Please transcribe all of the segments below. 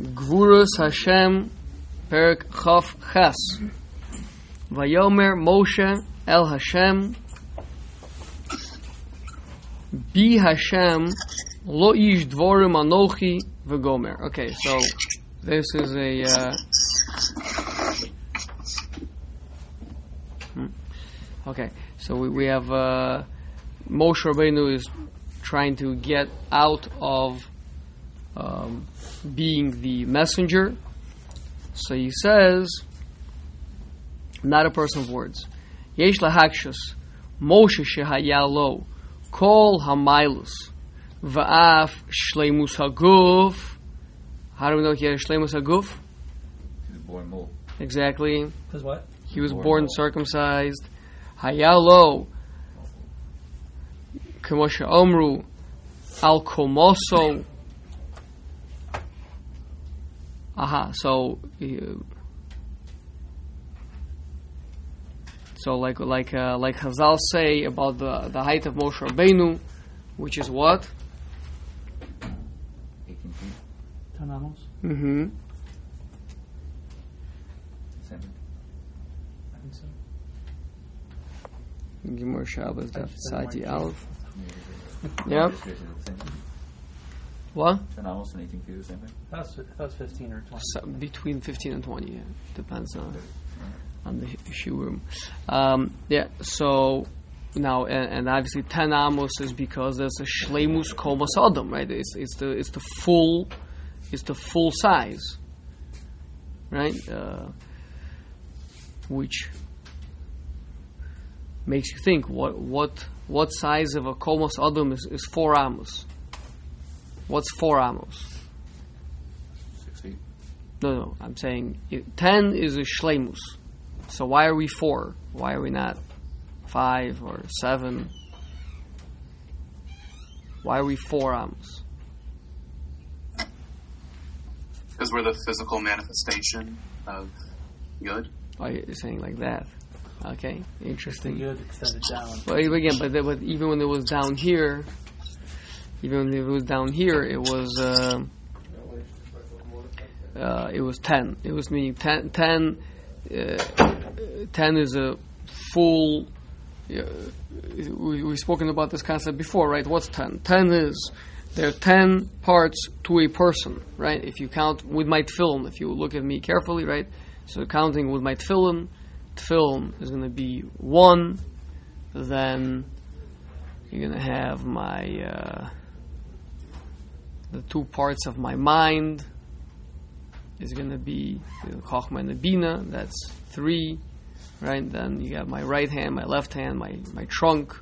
Gvurus Hashem Perik Chaf Ches. Vayomer Moshe El Hashem Bi Hashem Lo Ish Dvorim Anochi V'Gomer. Okay, so this is a. Uh, hmm. okay, so we, we have uh, Moshe Rabbeinu is trying to get out of um, being the messenger. So he says, not a person of words. Yesh lahakshus, Moshe shehaya lo, kol hamailus, va'af shleimus haguf. How do we know he had a shleimus haguf? He was born more. Exactly. Because what? He was Born born circumcised. Hayalo. Kamosha Omru. Al Komoso. Aha, so. uh, So like like uh, like Hazal say about the the height of Moshe Rabbeinu, which is what? 18 feet. Mm-hmm. Seven. I think so. Gimor Shabbos Daf Tzadi very Aleph. Yeah. Yep. What? Ten almost and 18 feet the same thing. That was, that was 15 or 20. So between 15 and 20 yeah. depends on on the shoe room um, yeah so now and, and obviously 10 amos is because there's a shleimus komas adam right it's, it's the it's the full it's the full size right uh, which makes you think what what what size of a komas adam is, is 4 amos what's 4 amos Six feet. no, no, I'm saying 10 is a shleimus. So why are we 4? Why are we not 5 or 7? Why are we 4 amos? Because we're the physical manifestation of good. Oh, why are you saying like that? Okay, interesting. Good extended down. But again, but, the- but even when it was down here, even when it was down here, it was uh, uh, it was ten. It was meaning ten. Ten, uh, ten is a full. Uh, we we've spoken about this concept before, right? What's ten? Ten is there are ten parts to a person, right? If you count with my tefillin, if you look at me carefully, right? So counting with my tefillin, tefillin is going to be one then you're gonna have my uh, the two parts of my mind is gonna be you and the Bina. That's three, right? Then you got my right hand, my left hand, my my trunk,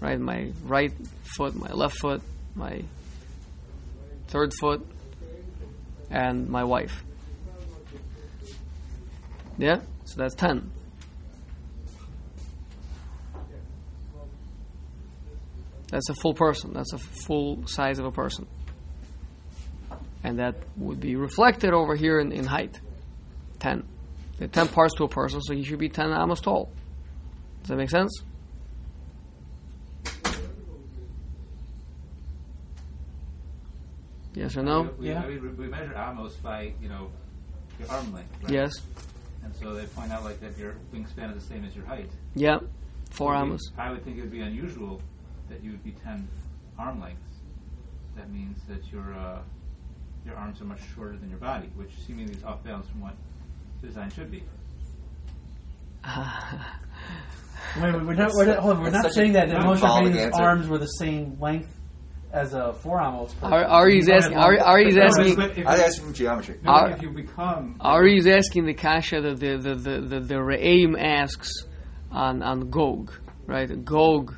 right? My right foot, my left foot, my third foot, and my wife. Yeah, so that's ten. That's a full person. That's a full size of a person. And that would be reflected over here in, in height. 10. There are 10 parts to a person, so he should be 10 amos tall. Does that make sense? Yes or no? We, Yeah. we, we measure amos by, you know, your arm length. Right? Yes. And so they point out like that your wingspan is the same as your height. Yeah. Four So amos. I would think it would be unusual that you would be 10 arm lengths. That means that your uh, your arms are much shorter than your body, which seemingly is off balance from what design should be. Wait, wait, we're not, we're not, hold on, we're not saying that, that Moshe symbolic arms were the same length as a forearm. Are, Ari's asking, Ari, Ari's asking, but I you- asked from geometry. no, Ar- if you become Ari is asking the kasha that the the the the, the Re'im asks on on Og, right? Og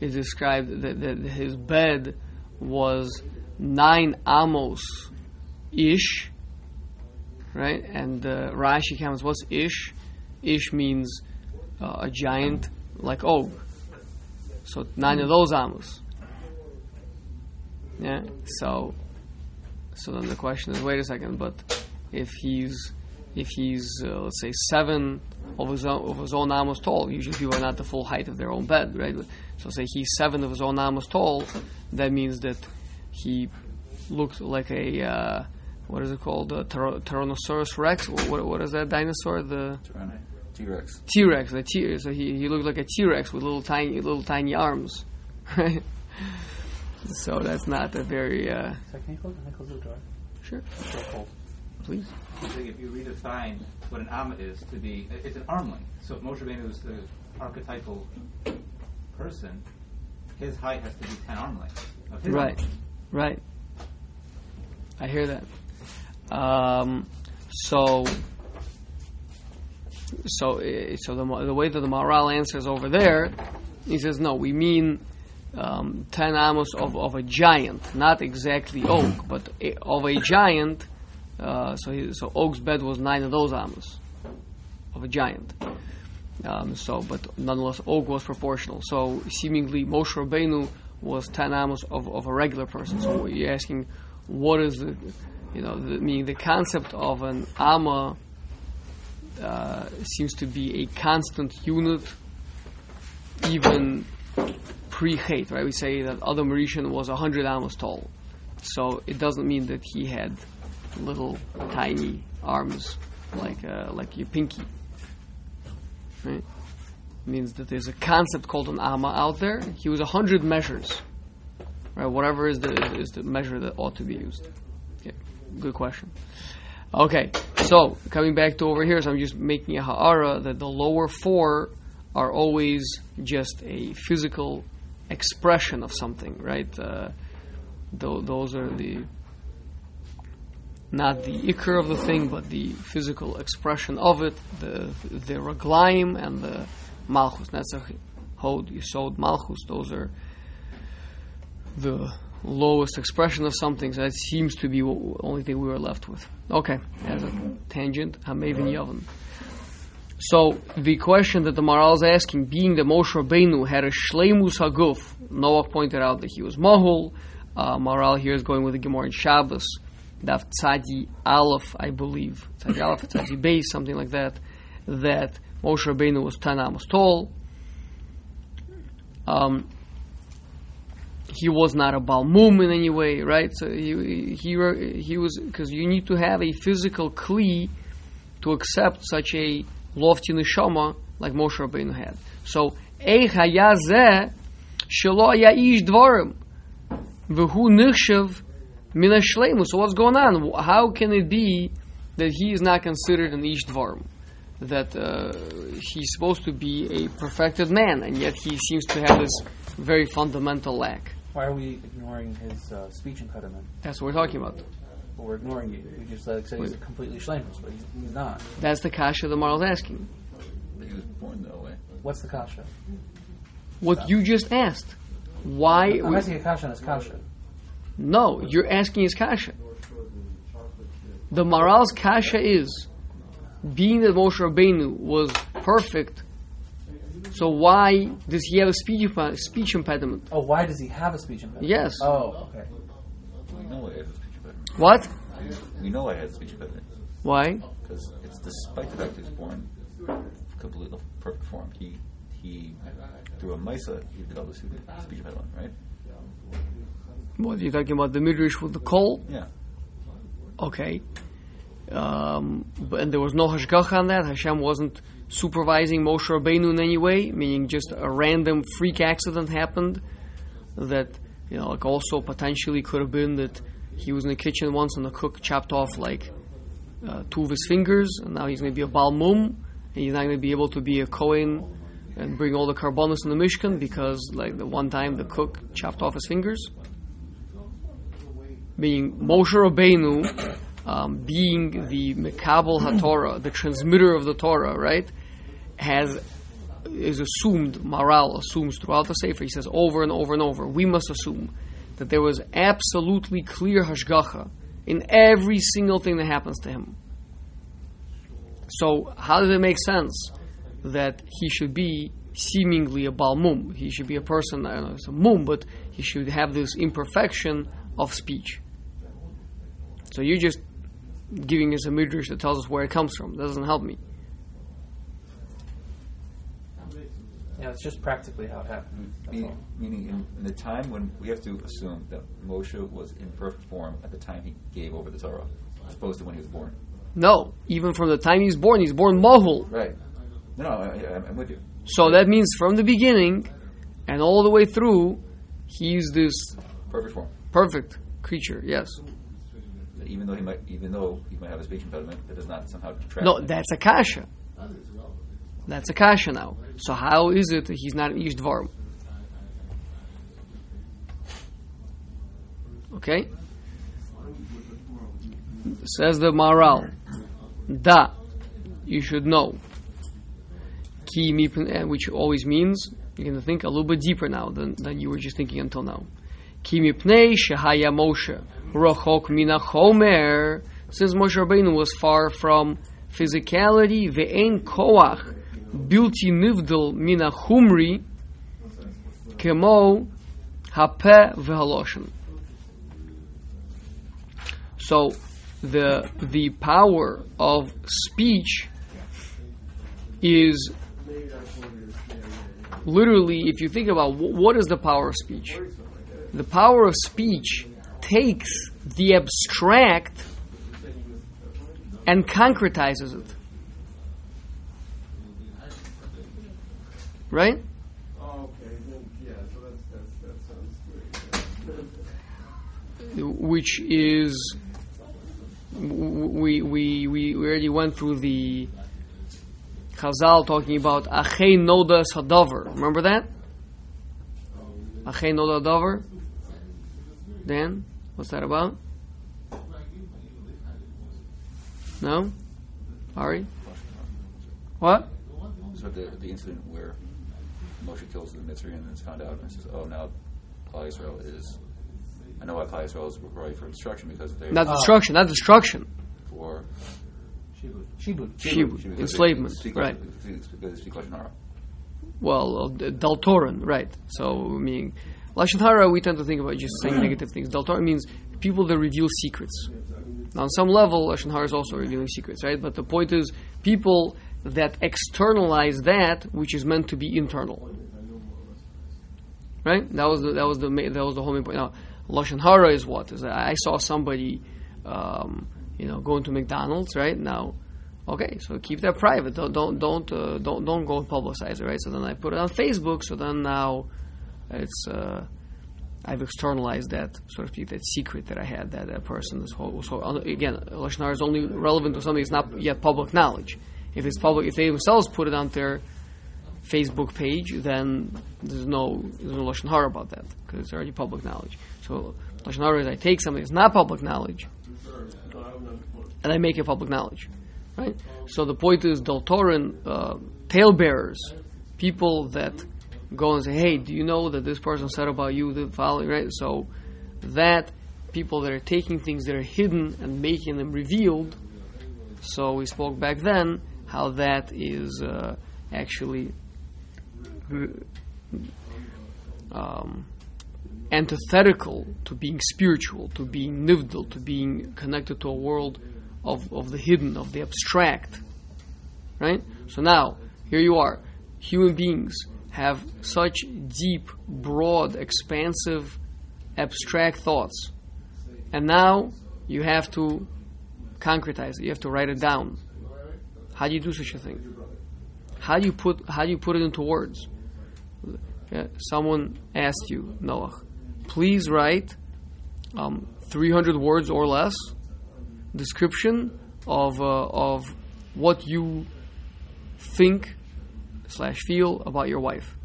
is described that, that his bed was nine amos ish, right? And uh, Rashi counts what's ish? Ish means uh, a giant like Og. So nine of those amos. Yeah. So so then the question is, wait a second, but if he's if he's uh, let's say seven of his own of his own amos tall, usually people are not the full height of their own bed, right? So say he's seven of his own amos tall, that means that he looked like a uh, what is it called? The Tyro- Tyrannosaurus Rex. What, what, what is that dinosaur? The T Rex. T Rex. The T. So he, he looked like a T Rex with little tiny little tiny arms, right? So that's not a very uh, So can you close, can I close the door? sure. It's so cold. Please. If you redefine what an amma is to be, it's an arm length. So if Moshe Rabbeinu is the archetypal person, his height has to be 10 arm lengths. Right. arm. Right. I hear that. Um, so, so, uh, so the the way that the Maharal answers over there, he says no. We mean um, ten amos of, of a giant, not exactly Og, but a, of a giant. Uh, so, he, so Og's bed was nine of those amos of a giant. Um, so, but nonetheless, Og was proportional. So, seemingly, Moshe Rabbeinu was ten amos of, of a regular person. So, you're asking, what is the, you know, the, meaning the concept of an amma uh, seems to be a constant unit, even pre-hate, right? We say that Adam Rishon was hundred amos tall, so it doesn't mean that he had little tiny arms like uh, like your pinky right? Means that there's a concept called an amma out there. He was a hundred measures, right? Whatever is the is the measure that ought to be used. Good question. Okay, so coming back to over here, so I'm just making a ha'ara that the lower four are always just a physical expression of something, right? Uh, tho- those are the not the ikr of the thing, but the physical expression of it, the the raglaim and the malchus. Netzach, hod, yisod, malchus. Those are the lowest expression of something. So that seems to be the only thing we were left with. Okay, as a tangent, hamevin yavan. So the question that the Maharal is asking, being that Moshe Rabbeinu had a shleimus haguf, Noah pointed out that he was mahul. Uh, Maharal here is going with the Gemara in Shabbos, Daf Tzadi Aleph, I believe, Tzadi Aleph, Tzadi Beis, something like that. That Moshe Rabbeinu was ten amos tall. Um, he was not a balmum in any way, right? So he he he was because you need to have a physical kli to accept such a lofty neshama like Moshe Rabbeinu had. So eich hayazeh shelo ish dvarim v'hu nichshav min hashleimus. So what's going on? How can it be that he is not considered an ish dvarim? That uh, he's supposed to be a perfected man, and yet he seems to have this very fundamental lack. Why are we ignoring his uh, speech impediment? That's what we're talking about. Well, we're ignoring you. We just like said he's a completely shlemus, but he's, he's not. That's the kasha the Maharal's asking. He was born that way. What's the kasha? What you just asked. Why? I'm asking a kasha on his kasha. No, you're asking his kasha. The Maharal's kasha is, being that Moshe Rabbeinu was perfect, so why does he have a speech, imp- speech impediment? Oh, why does he have a speech impediment? Yes. Oh, okay. We know I had a speech impediment. What? We know I had a speech impediment Why? because it's despite the fact that he was born completely perfect form. He he through a misa he developed a speech impediment, right? What, are you're talking about the Midrash with the coal? Yeah. Okay. Um, but, and there was no hashgacha on that. Hashem wasn't supervising Moshe Rabbeinu in any way, meaning just a random freak accident happened that, you know, like also potentially could have been that he was in the kitchen once and the cook chopped off like uh, two of his fingers and now he's going to be a balmum and he's not going to be able to be a Kohen and bring all the korbanos in the Mishkan because like the one time the cook chopped off his fingers. Being Moshe Rabbeinu, um, being the Mekabel HaTorah, the transmitter of the Torah, right, has is assumed, Maharal assumes throughout the Sefer, he says over and over and over, we must assume that there was absolutely clear hashgacha in every single thing that happens to him. So, how does it make sense that he should be seemingly a balmum? He should be a person, I don't know, it's a mum, but he should have this imperfection of speech. So, you're just giving us a midrash that tells us where it comes from. That doesn't help me. Yeah, it's just practically how it happened. Meaning, meaning in, in the time when we have to assume that Moshe was in perfect form at the time he gave over the Torah. as opposed to when he was born. No, even from the time he's born, he's born mohul. Right. No, no, I, I'm with you. So that means from the beginning and all the way through, he's this Perfect form. perfect creature. Yes. Even though he might, even though he might have a speech impediment, that does not somehow detract. No, that's a kasha. That's a kasha now. So how is it that he's not an ish dvarim? Okay. Says the Maharal. Da, you should know. Ki eh, which always means you're going to think a little bit deeper now than, than you were just thinking until now. Ki mipnei shehaya Moshe rochok mina chomer. Since Moshe Rabbeinu was far from physicality, ve'en koach bilti nivdel mina chumri kemo hapeh vehaloshen. So the the power of speech is literally, if you think about what is the power of speech, the power of speech takes the abstract and concretizes it. Right? Which is we, we, we already went through the Chazal talking about Achei Noda Sadavar. Remember that? Achei Noda Sadavar? Dan? What's that about? No? Ari? What? So the, the incident where Moshe kills the Mitzri and then it's found out and says, oh, now Klal Yisrael is. I know why Klal Yisrael is ready for destruction because they Not destruction, not destruction. for Shibud. Shibud. Shibud, because they enslavement, speak right. Because they speak Lashon Hara. Well, uh, d- Daltoran, right. So, I mean, Lashon we tend to think about just saying negative things. Daltoran means people that reveal secrets. Now, on some level, Lashon is also revealing secrets, right? But the point is, people that externalize that which is meant to be internal. Right? That was the, that was the that was the whole main point. Now, Lashon Hara is what? Is I saw somebody, um, you know, going to McDonald's, right? Now, okay, so keep that private. Don't don't don't uh, don't don't go and publicize it, right? So then I put it on Facebook. So then now, it's uh, I've externalized that so to speak that secret that I had that that person is whole. So again, Lashon is only relevant to something that's not yet public knowledge. If it's public, if they themselves put it on their Facebook page, then there's no there's no lashon hara about that because it's already public knowledge. So lashon hara is I take something that's not public knowledge and I make it public knowledge, right? So the point is, Deltoran uh, talebearers, people that go and say, "Hey, do you know that this person said about you the following?" Right? So that people that are taking things that are hidden and making them revealed. So we spoke back then how that is uh, actually um, antithetical to being spiritual, to being nivdal, to being connected to a world of, of the hidden, of the abstract. Right? So now, here you are. Human beings have such deep, broad, expansive, abstract thoughts. And now you have to concretize it. You have to write it down. How do you do such a thing? How do you put how do you put it into words? Someone asked you, Noah, please write um, 300 words or less description of uh, of what you think slash feel about your wife.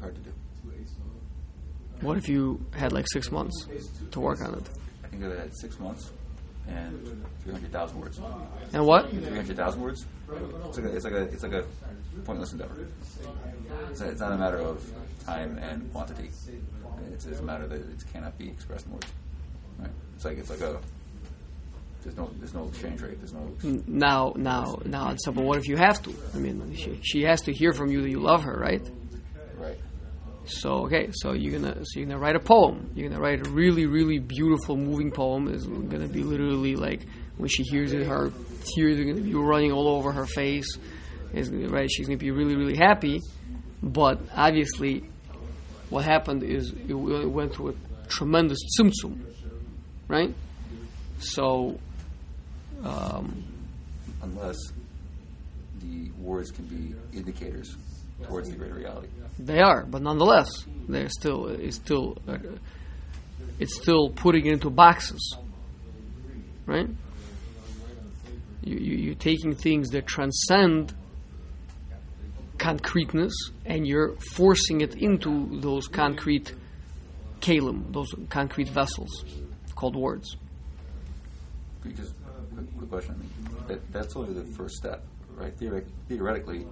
Hard to do. What if you had like six months to work on it? I think I had six months and 300,000 words. And what? 300,000 words? It's like a, it's like a, it's like a pointless endeavor. It's, a, it's not a matter of time and quantity. It's, it's a matter that it cannot be expressed in words. Right? It's like it's like a there's no there's no exchange rate. There's no Now, now, now. So, but what if you have to? I mean, she, she has to hear from you that you love her, right? right. So okay, so you're gonna so you're gonna write a poem. You're gonna write a really, really beautiful, moving poem. Is gonna be literally like when she hears it, her tears are gonna be running all over her face. Is right? She's gonna be really, really happy. But obviously, what happened is it went through a tremendous tzimtzum, right? So, um, Unless the words can be indicators towards the greater reality. they are, but nonetheless, they're still it's still uh, it's still putting it into boxes, right? You, you you're taking things that transcend concreteness and you're forcing it into those concrete kalim, those concrete vessels called words. Just quick question. I mean, that, that's only the first step, right? Theoret- theoretically,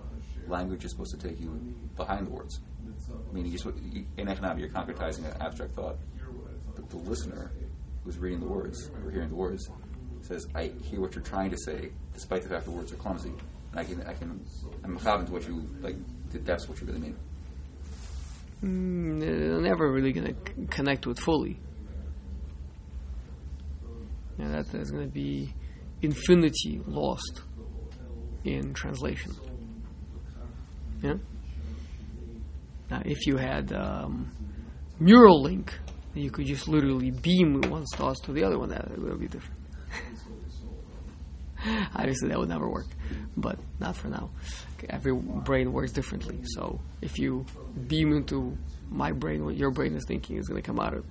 language is supposed to take you behind the words. Meaning, you're, supposed- you- in economics, you're concretizing an abstract thought. But the listener who's reading the words or hearing the words says, "I hear what you're trying to say, despite the fact the words are clumsy, and I can, I can, I'm confident what you like. that That's what you really mean." Mm, they're never really going to connect with fully. And that there's going to be infinity lost in translation. Yeah. Now, if you had um, Neuralink, you could just literally beam one thoughts to the other one. That would be different. Obviously, that would never work, but not for now. Every brain works differently. So, if you beam into my brain, what your brain is thinking is going to come out of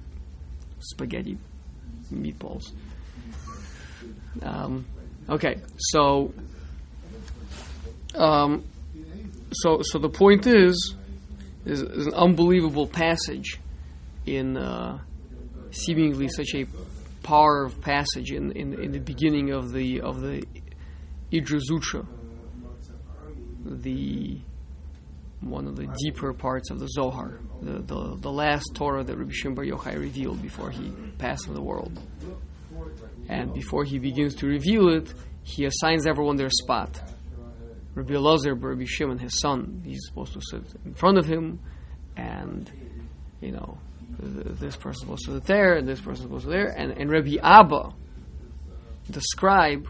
spaghetti meatballs. Um, okay, so, um, so, so the point is, is, is an unbelievable passage in uh, seemingly such a power of passage in, in, in the beginning of the of the Idra Zuta, the one of the deeper parts of the Zohar, the, the, the last Torah that Rabbi Shimon Bar Yochai revealed before he passed from the world. And before he begins to reveal it, he assigns everyone their spot. Rabbi Elazar, Rabbi Shimon, his son, he's supposed to sit in front of him, and you know, th- this person's supposed to sit there, and this person's supposed to there, and, and Rabbi Abba, the scribe,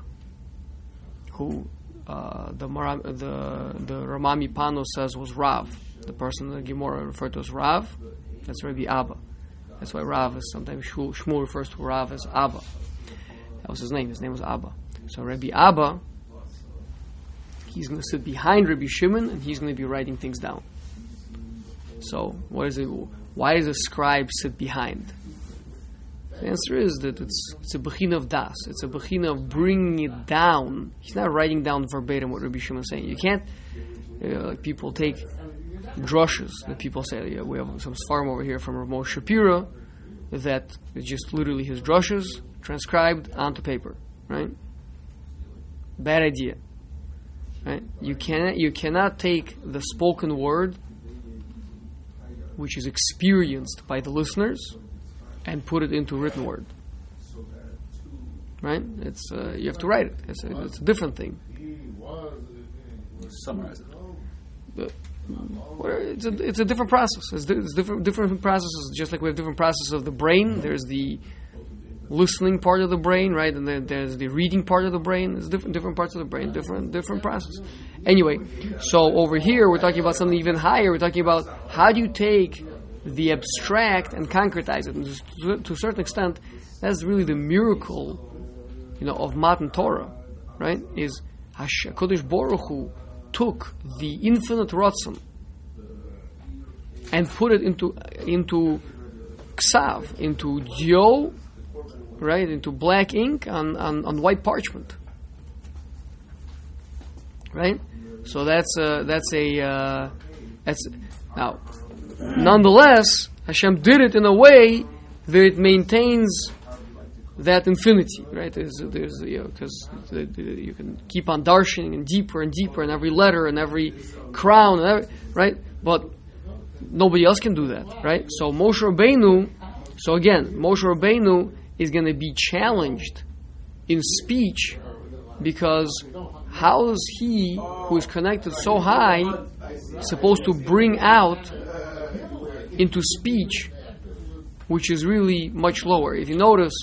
who uh, the Maram, the the Rama MiPano says was Rav, the person that Gemara referred to as Rav, that's Rabbi Abba. That's why Rav is sometimes Shmuel refers to Rav as Abba. That was his name. His name was Abba. So Rabbi Abba, he's going to sit behind Rabbi Shimon, and he's going to be writing things down. So, what is it? Why does a scribe sit behind? The answer is that it's it's a bechina of das. It's a bechina of bringing it down. He's not writing down verbatim what Rabbi Shimon is saying. You can't. Uh, like people take drushes that people say. Yeah, we have some farm over here from Ramon Shapira that is just literally his drushes transcribed onto paper. Right? Bad idea. Right? You cannot you cannot take the spoken word which is experienced by the listeners and put it into written word. Right? It's uh, you have to write it. It's a, it's a different thing. Summarize it. It's a it's a different process. It's, di- it's different different processes. Just like we have different processes of the brain. There's the listening part of the brain, right? And then there's the reading part of the brain. There's different different parts of the brain, different different process. Anyway, so over here we're talking about something even higher. We're talking about how do you take the abstract and concretize it. To, a certain extent, that's really the miracle, you know, of Matan Torah, right? Is Hash- Kodesh Baruch Hu took the infinite Ratzon and put it into into ksav, into dio, right, into black ink on, on, on white parchment, right? So that's a, that's a uh, that's now. Nonetheless, Hashem did it in a way that it maintains that infinity, right? There's, there's you know, because you can keep on darshaning and deeper and deeper in every letter and every crown, and every, right? But nobody else can do that, right? So Moshe Rabbeinu, so again, Moshe Rabbeinu is going to be challenged in speech because how is he, who is connected so high, supposed to bring out into speech, which is really much lower? If you notice,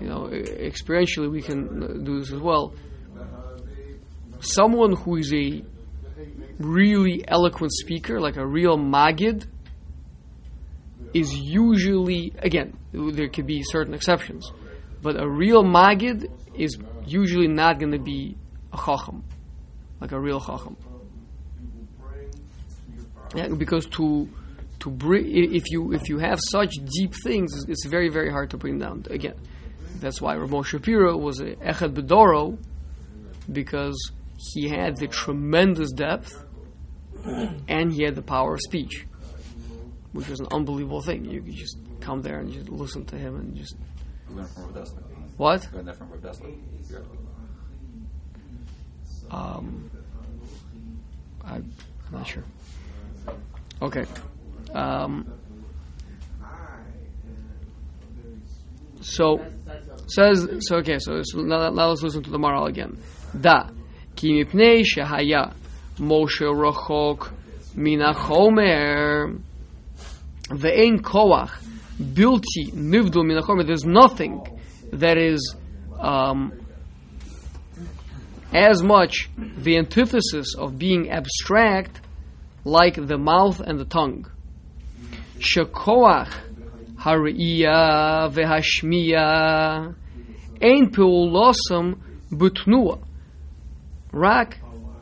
you know, experientially we can uh, do this as well. Someone who is a really eloquent speaker, like a real magid, is usually again there could be certain exceptions, but a real magid is usually not going to be a chacham, like a real chacham. Yeah, because to to bring if you if you have such deep things, it's- very very hard to bring down. Again, that's why Ramon Shapiro was a echad bedoro, because he had the tremendous depth and he had the power of speech, which was an unbelievable thing. You could just come there and just listen to him and just We learned from Rav what? Learned that from Rav Dessler. Um, I, I'm not sure. Okay. Um, so says so. Okay. So, so now, now let's listen to the Maharal again. Da ki mipnei shehaya Moshe rachok min hachomer ve'ein koach bilti nivdul min hachomer. There's nothing that is um, as much the antithesis of being abstract like the mouth and the tongue. Shekoach hariya vehashmiya ein peulosam butnua rak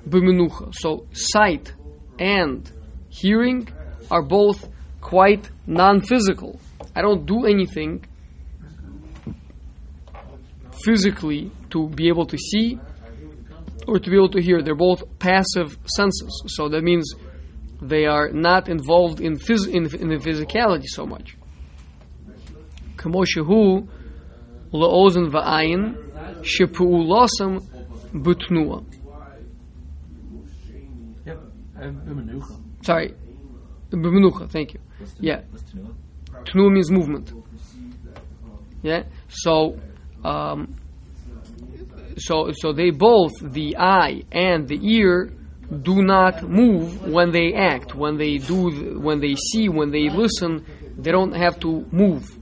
b'menucha. So sight and hearing are both quite non physical. I don't do anything physically to be able to see or to be able to hear. They're both passive senses. So that means they are not involved in, phys- in, in the physicality so much. Kamoshehu la'ozen va'ayin shepu'ulosam butnua. Sorry, b'menucha, thank you. Yeah. What's tenua? Means movement. Yeah. So, um, so so they both the eye and the ear do not move when they act. When they do, when they see, when they listen, they don't have to move.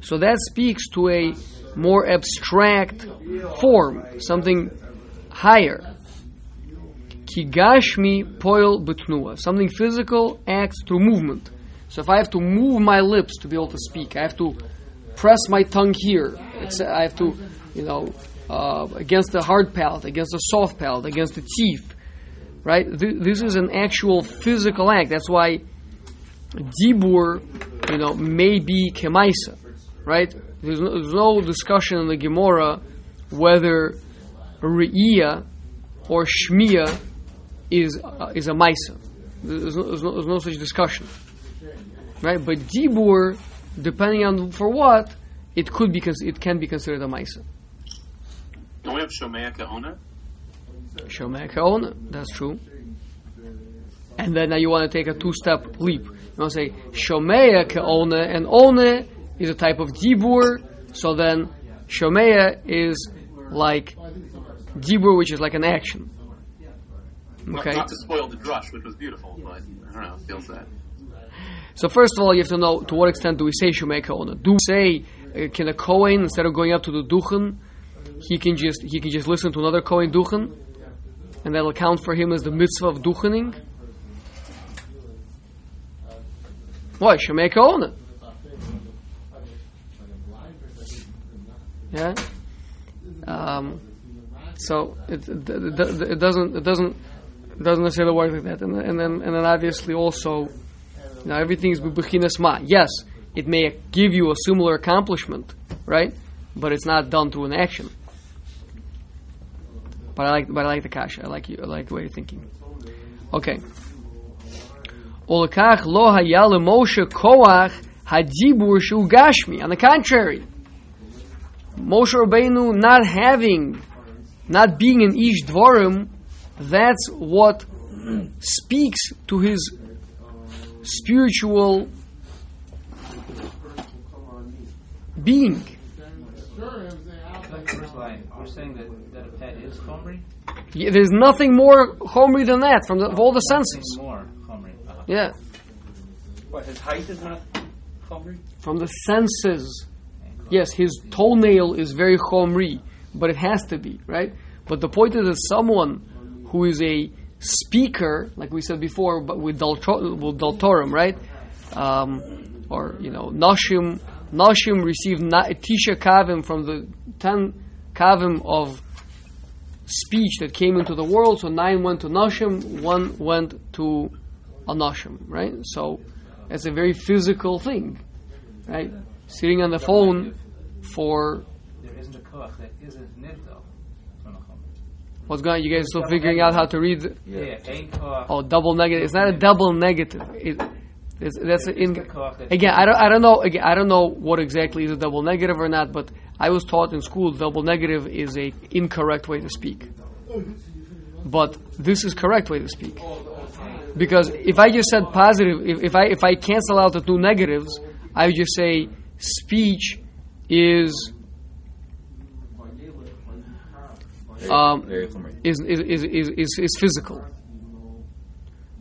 So that speaks to a more abstract form, something higher. Kigashmi poil betnua. Something physical acts through movement. So if I have to move my lips to be able to speak, I have to press my tongue here. It's, I have to, you know, uh, against the hard palate, against the soft palate, against the teeth. Right? Th- this is an actual physical act. That's why dibur, you know, may be kemaisa. Right? There's no, there's no discussion in the Gemara whether re'iyah or shmiya is uh, is a maisa. There's no, there's, no, there's no such discussion, right? But dibur, depending on for what, it could be cons- it can be considered a maisa. Don't we have Shomea Keona? Shomei keona, that's true. And then now you want to take a two-step leap. You want to say shomea keona, and one is a type of dibur. So then shomea is like dibur, which is like an action. Not- Okay. Not, to spoil the drush, which was beautiful, but I don't know, feels that. So first of all, you have to know to what extent do we say Shomea Keona? Do we say uh, can a Kohen instead of going up to the Duchen, he can just he can just listen to another Kohen Duchen, and that'll count for him as the mitzvah of Duchening? What Shomea Keona? Yeah. Um, so it, it, it, it doesn't it doesn't it doesn't necessarily work like that, and, and then and then obviously also you know, everything is bechinas ma. Yes, it may give you a similar accomplishment, right? But it's not done through an action. But I like, but I like the kasha. I like you. I like the way you're thinking. Okay. Olakach lo Moshe koach hadibur shu gashmi. On the contrary, Moshe Rabbeinu not having, not being in ish dvarim, that's what speaks to his spiritual being. First line, you're saying that, that a pet is chomri? Yeah, There's nothing more homely than that from the, of all the senses. More chomri. Uh-huh. Yeah, What, his height is not chomri? from the senses. Yes, his toenail is very chomri, but it has to be right. But the point is that someone who is a speaker, like we said before, but with with daltorum, right? Um, or you know, Nashim Nashim received Tisha Kavim from the ten Kavim of speech that came into the world. So nine went to Nashim, one went to Anashim, right? So it's a very physical thing, right? Sitting on the phone for There isn't a koach that isn't a. what's going on? You guys are still figuring out how to read? the- Yeah. Oh, double negative. It's not a double negative. It, it's, that's in, isn't a koach that- again. I don't. I don't know. Again, I don't know what exactly is a double negative or not. But I was taught in school double negative is a incorrect way to speak. But this is correct way to speak. Because if I just said positive, if, if I if I cancel out the two negatives, I would just say speech is um, is is, is, is, is is physical.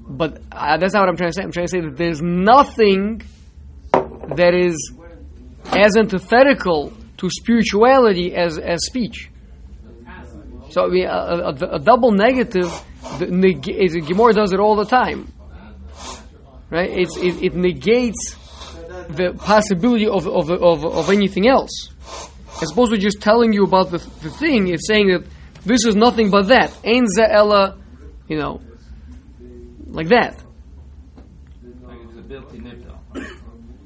But uh, that's not what I'm trying to say. I'm trying to say that there's nothing that is as antithetical to spirituality as, as speech. So I mean, a, a, a double negative, the neg- is, Gemara does it all the time, right? It's, it, it negates the possibility of, of, of, of anything else. As opposed to just telling you about the, the thing, it's saying that this is nothing but that. Ein ella, you know, like that. Like it's a built in nivdal.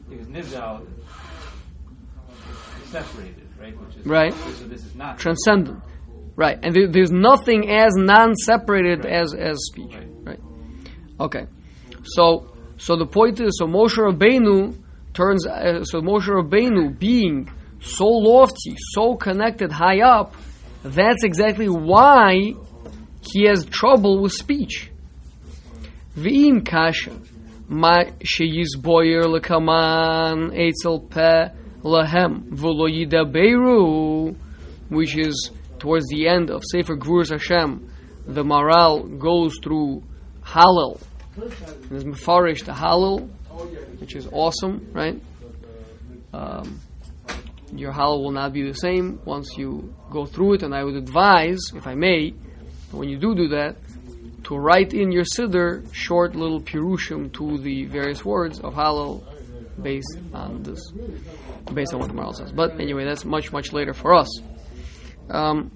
Because is separated, right? Which is Right. So this is not. transcendent, right? And there, there's nothing as non-separated as as speech, Right. right? Okay, so so the point is, so Moshe Rabbeinu turns, uh, so Moshe Rabbeinu being so lofty, so connected high up, that's exactly why he has trouble with speech. V'im kasha, ma sheyizboyer lekaman eitzel pe lahem v'lo yidaberu, which is towards the end of Sefer Gvurus Hashem, the Maharal goes through Hallel. There's Mefarish the Hallel, which is awesome, right? Um, your Hallel will not be the same once you go through it, and I would advise, if I may, when you do do that, to write in your Siddur short little Pirushim to the various words of Hallel based on this, based on what the Maharal says. But anyway, that's much, much later for us. Um,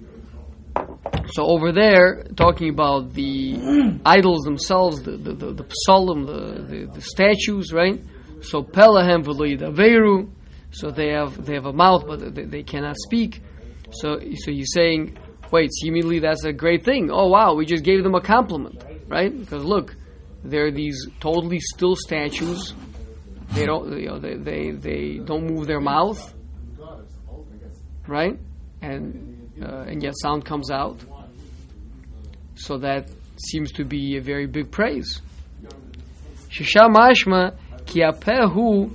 so over there, talking about the idols themselves, the the the, the psalim, the, the the statues, right? So pelahem v'lo So they have they have a mouth, but they, they cannot speak. So so you're saying, wait, seemingly that's a great thing. Oh wow, we just gave them a compliment, right? Because look, they're these totally still statues. They don't you know they they, they don't move their mouth, right? And uh, and yet sound comes out. So that seems to be a very big praise. Shisha mashma ki apehu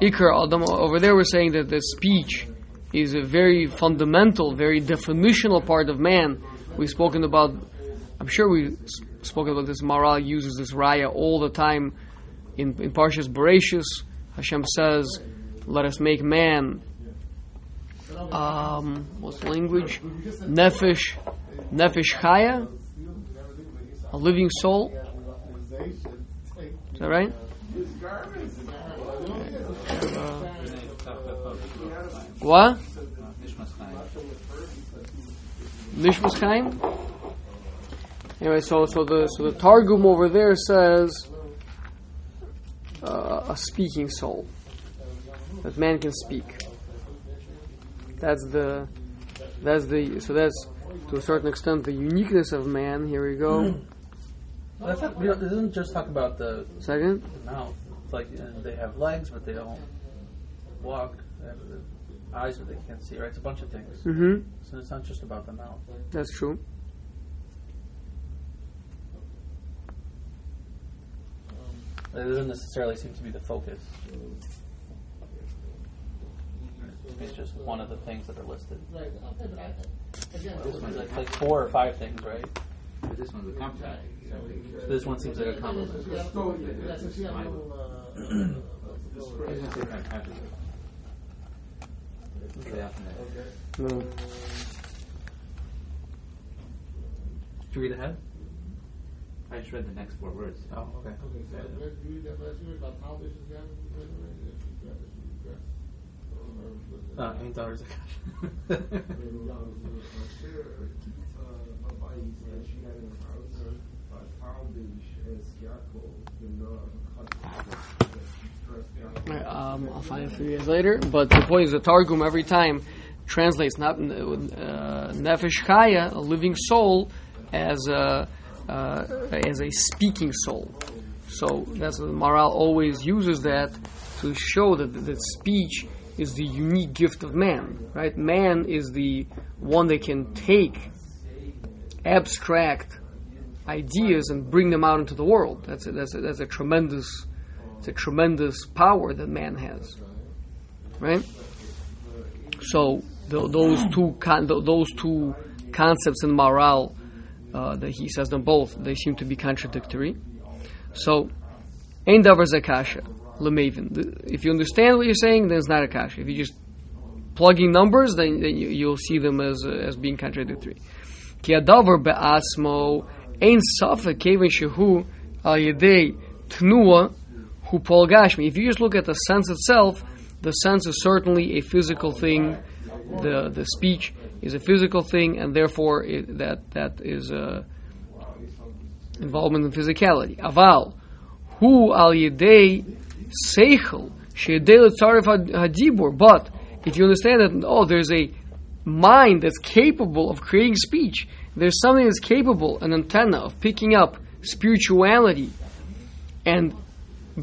ikar adam. Over there, we're saying that the speech is a very fundamental, very definitional part of man. We've spoken about. I'm sure we've spoken about this. Maharal uses this raya all the time in in Parshas Bereshis. Hashem says, "Let us make man." um, what's the language? Nefesh, Nefesh Chaya, a living soul. Is that right? What? Nishmas Chaim. Nishmas Anyway, so so the so the Targum over there says uh, a speaking soul that man can speak. That's the that's the so that's to a certain extent the uniqueness of man. Here we go. That's not, we don't- it doesn't just talk about the, Second. the mouth. It's like uh, they have legs, but they don't walk. They have the eyes, but they can't see. Right? It's a bunch of things. Mm-hmm. So it's not just about the mouth. That's true. It doesn't necessarily seem to be the focus. It's just one of the things that are listed. This one's like, like four or five things, right? But this one's a compliment. So this one seems like a compliment. It doesn't say that happy. Doesn't say. No. Did you read ahead? I just read the next four words. Oh, okay. Uh, ain't dollars a cash. Right, um, I'll find it for you guys later. But the point is, the Targum every time translates not uh, nefesh chaya, a living soul, as a uh, as a speaking soul. So that's what Maharal always uses that to show that that speech is the unique gift of man. Right? Man is the one that can take abstract ideas and bring them out into the world. That's a, that's a, that's a tremendous it's a tremendous power that man has, right? So th- those two con- th- those two concepts in Maharal uh, that he says them both they seem to be contradictory. So, ein davar zakasha lemavin. If you understand what you're saying, then it's not a kasha. If you just plugging numbers, then, then you, will see them as uh, as being contradictory. Ki adavar be'asmo ein safek kevin shehu al yedei tnua hu polgashmi. If you just look at the sense itself, the sense is certainly a physical thing. The the speech is a physical thing, and therefore it, that that is a involvement in physicality. Aval hu al yedei seichel she'edei letzarif hadibur. But if you understand that, oh, there's a mind that's capable of creating speech. There's something that's capable, an antenna of picking up spirituality and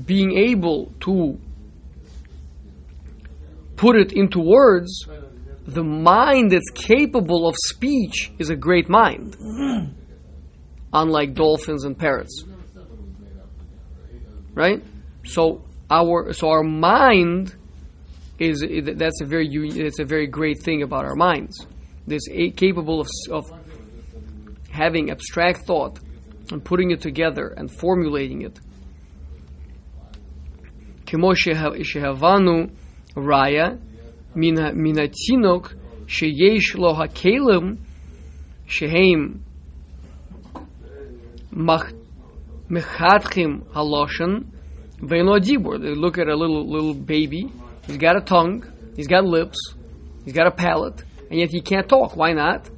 being able to put it into words, the mind that's capable of speech is a great mind. Unlike dolphins and parrots. Right? So our so our mind is that's a very it's a very great thing about our minds. This capable of, of having abstract thought and putting it together and formulating it כמו שהבנו ראיה מן התינוק שיש לו הכלים שהם מחתכים הלושן ואינו דיבור. Look at a little, little baby, he's got a tongue, he's got lips, he's got a palate, and yet he can't talk. Why not?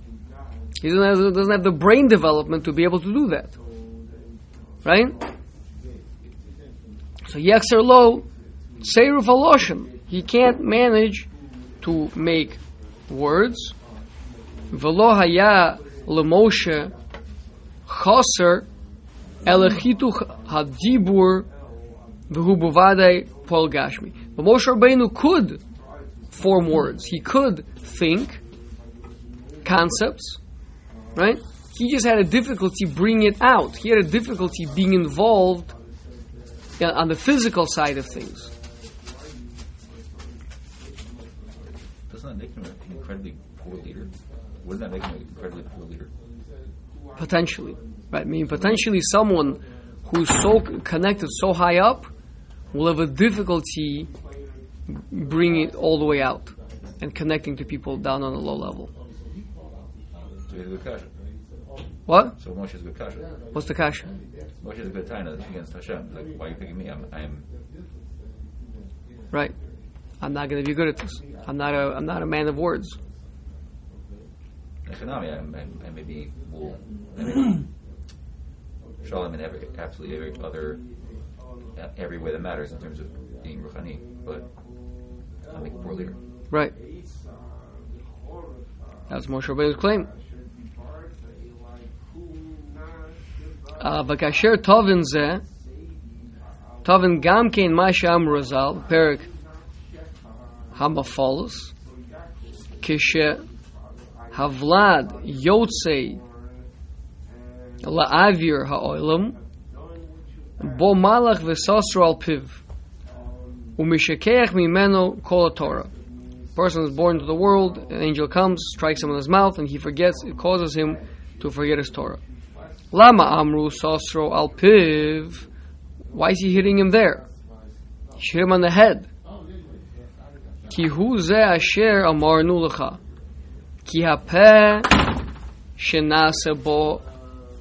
He doesn't have, doesn't have the brain development to be able to do that. Right? So Yexer Lo, Seiruf Aloshim. He can't manage to make words. Velo Haya Lemoshe Chaser Elechitu Hadibur V'hu Pol Gashmi. But Moshe Rabbeinu could form words. He could think concepts, right? He just had a difficulty bringing it out. He had a difficulty being involved on the physical side of things. Doesn't that make him an incredibly poor leader? Wouldn't that make him an incredibly poor leader? Potentially, right? I mean, potentially someone who's so connected so high up will have a difficulty bringing it all the way out and connecting to people down on a low level. A good kasha. What? So Moshe is a good kasha. What's the kasha? Moshe is a good taina against Hashem. Like, why are you picking me? I'm, I'm right. I'm not going to be good at this. I'm not a. I'm not a man of words. Economy, I'm, I'm, I may be will I shalom in every absolutely every other uh, every way that matters in terms of being ruchani, but I make a poor leader. Right. That's Moshe Rabbeinu's claim. וכאשר טובן זה, טובן גם כן מה שאמרו ז"ל, פרק המפולס, כשהוולד יוצא לאוויר העולם, בו מלאך וסוסרו על פיו, ומשכח ממנו כל התורה. person is born into the world, an angel comes, strikes him on his mouth, and he forgets, it causes him to forget his Torah. Lama Amru Al Piv. Why is he hitting him there? He hit him on the head. Ki hu ze asher. Ki hapeh shenase bo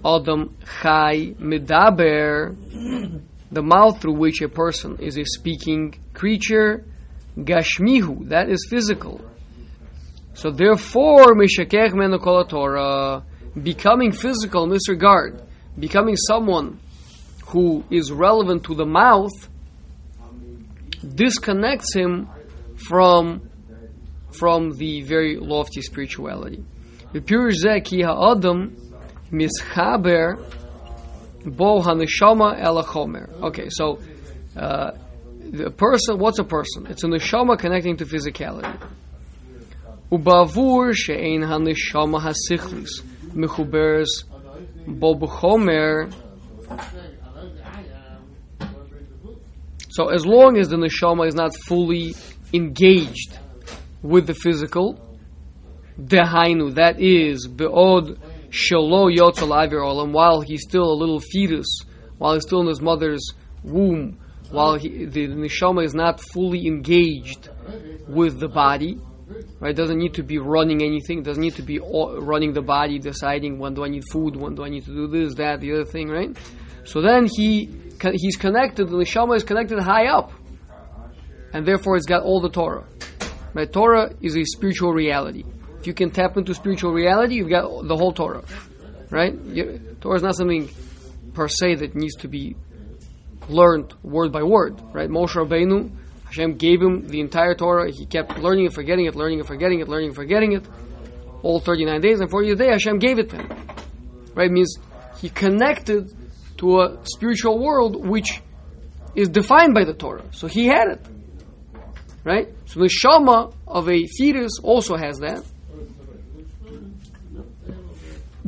Adam Chai Midaber, the mouth through which a person is a speaking creature, Gashmihu, that is physical. So therefore, Mishakech Menokol Torah, becoming physical in this regard, becoming someone who is relevant to the mouth, disconnects him from from the very lofty spirituality. Bepirush zeh ki ha'adam mischaber. Okay, so uh, the person, what's a person? It's a neshama connecting to physicality. Ubavur she'ein haneshama hasichlis mechuberes bo. So as long as the neshama is not fully engaged with the physical, dehainu, that is, be'od shelo yotzal avir olam, while he's still a little fetus, while he's still in his mother's womb, while he, the neshama is not fully engaged with the body, right? Doesn't need to be running anything. Doesn't need to be running the body, deciding when do I need food, when do I need to do this, that, the other thing, right? So then he he's connected. The neshama is connected high up, and therefore it's got all the Torah. Right? Torah is a spiritual reality. If you can tap into spiritual reality, you've got the whole Torah. Right? Torah is not something per se that needs to be learned word by word. Right? Moshe Rabbeinu, Hashem gave him the entire Torah. He kept learning and forgetting it, learning and forgetting it, learning and forgetting it. All 39 days, and 40th day, Hashem gave it to him. Right? Means he connected to a spiritual world which is defined by the Torah. So he had it. Right? So the shama of a fetus also has that.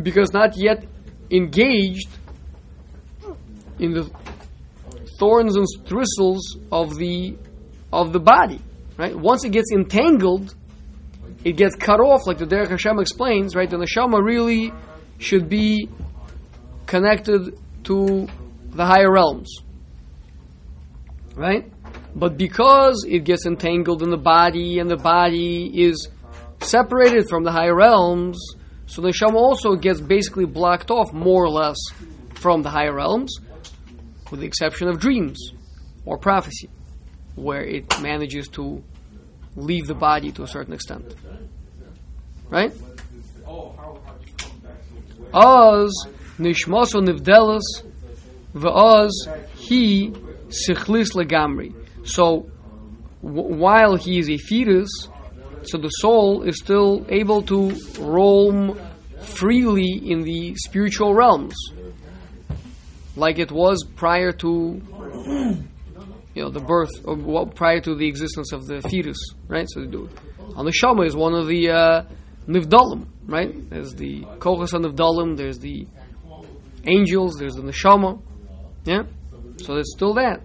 Because not yet engaged in the thorns and thistles of the of the body. Right? Once it gets entangled, it gets cut off, like the Derech Hashem explains, right? The neshama really should be connected to the higher realms. Right? But because it gets entangled in the body and the body is separated from the higher realms, so the neshama also gets basically blocked off more or less from the higher realms, with the exception of dreams or prophecy, where it manages to leave the body to a certain extent. Right? Oz nishmaso nivdelas v'oz he sichlis legamri. So while he is a fetus, so the soul is still able to roam freely in the spiritual realms, like it was prior to you know the birth or well, prior to the existence of the fetus, right? So the neshama is one of the uh, nivdalim, right? There's the kochas and nivdalim. There's the angels. There's the neshama. Yeah, so there's still that.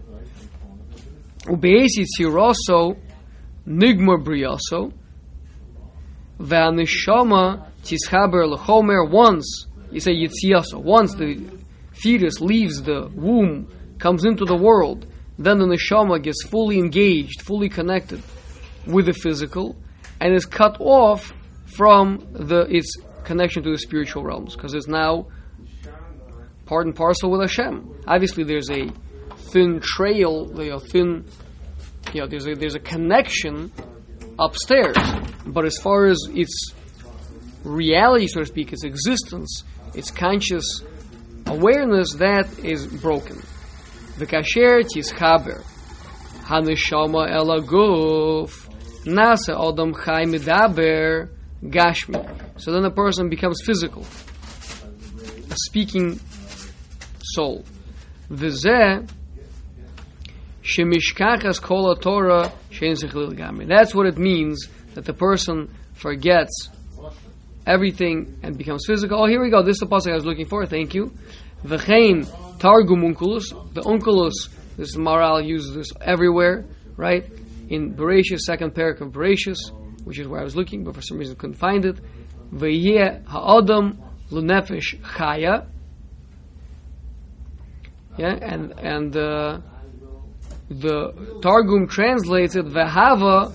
Ubeisi tziraso nigmar briyaso v'aneshama tischaber lechomer. Once you say yitziaso, once the fetus leaves the womb, comes into the world, then the neshama gets fully engaged, fully connected with the physical, and is cut off from the its connection to the spiritual realms because it's now part and parcel with Hashem. Obviously, there's a thin trail, you thin, you know, there's a there's a connection upstairs, but as far as its reality, so to speak, its existence, its conscious awareness, that is broken. The kasher tischaber, haneshama elaguf, nasa adam chai medaber gashmi. So then a person becomes physical, a speaking soul. V'zeh shemishkachas shein zechlil gamri. That's what it means that the person forgets everything and becomes physical. Oh, here we go. This is the pasuk I was looking for. Thank you. V'chein targum Onkelos. The Onkelos. This is Maharal uses this everywhere, right? In Bereshis, second parak of Bereshis, which is where I was looking, but for some reason couldn't find it. V'yeh ha'adam l'nefesh chaya. Yeah, and and uh, the Targum translates it v'hava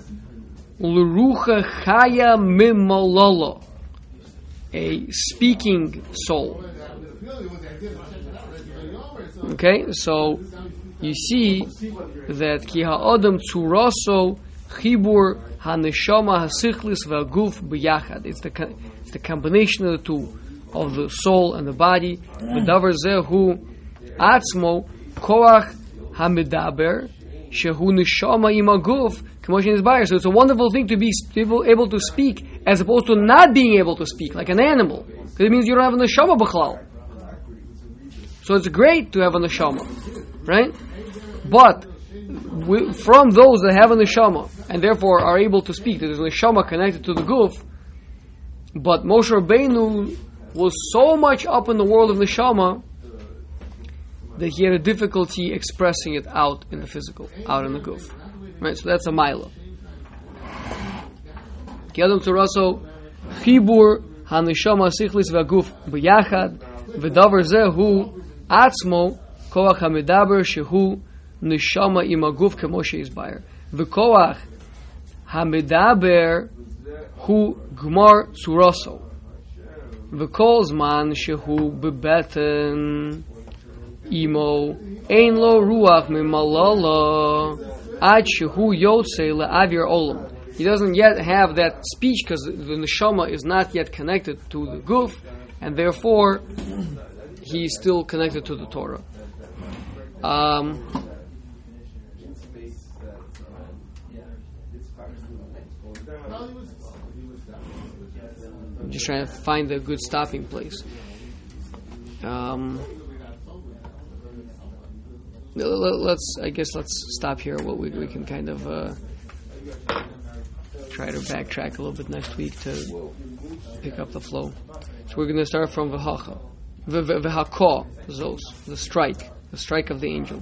l'rucha chaya mimalala, a speaking soul. Okay, so you see that ki ha'adam tzuraso chibur haneshama hasichlis v'aguf b'yachad. It's the it's the combination of the two, of the soul and the body. V'davar zehu atzmo koach hamidaber shehu neshama im aguf k'moshin is So it's a wonderful thing to be able, to speak as opposed to not being able to speak like an animal. Because it means you don't have a neshama b'chlal. So it's great to have a neshama, right? But we, from those that have a neshama and therefore are able to speak, there's a neshama connected to the goof. But Moshe Rabbeinu was so much up in the world of neshama that he had a difficulty expressing it out in the physical, out in the goof. Right, so that's a mila. Kedem Turaso, Chibur, Haneshama Sichlis Vaguf B'yachad, V'davar Zehu, Atzmo, Koach HaMedaber Shehu, Neshama Im Aguf Kemo Sheizbayer. V'koach HaMedaber Hu Gmar Turaso. V'kol Zman Shehu Bebeten Imo, Ein Lo Ruach Mimalala, Ad Shehu Yotze Le'avir Olam. He doesn't yet have that speech because the neshama is not yet connected to the guf, and therefore he's still connected to the Torah. Um, just trying to find a good stopping place. Um, let's, I guess, let's stop here. What we, we can kind of uh, try to backtrack a little bit next week to pick up the flow. So we're going to start from V'hacha. V'hakah, Zos, the strike, the strike of the angel.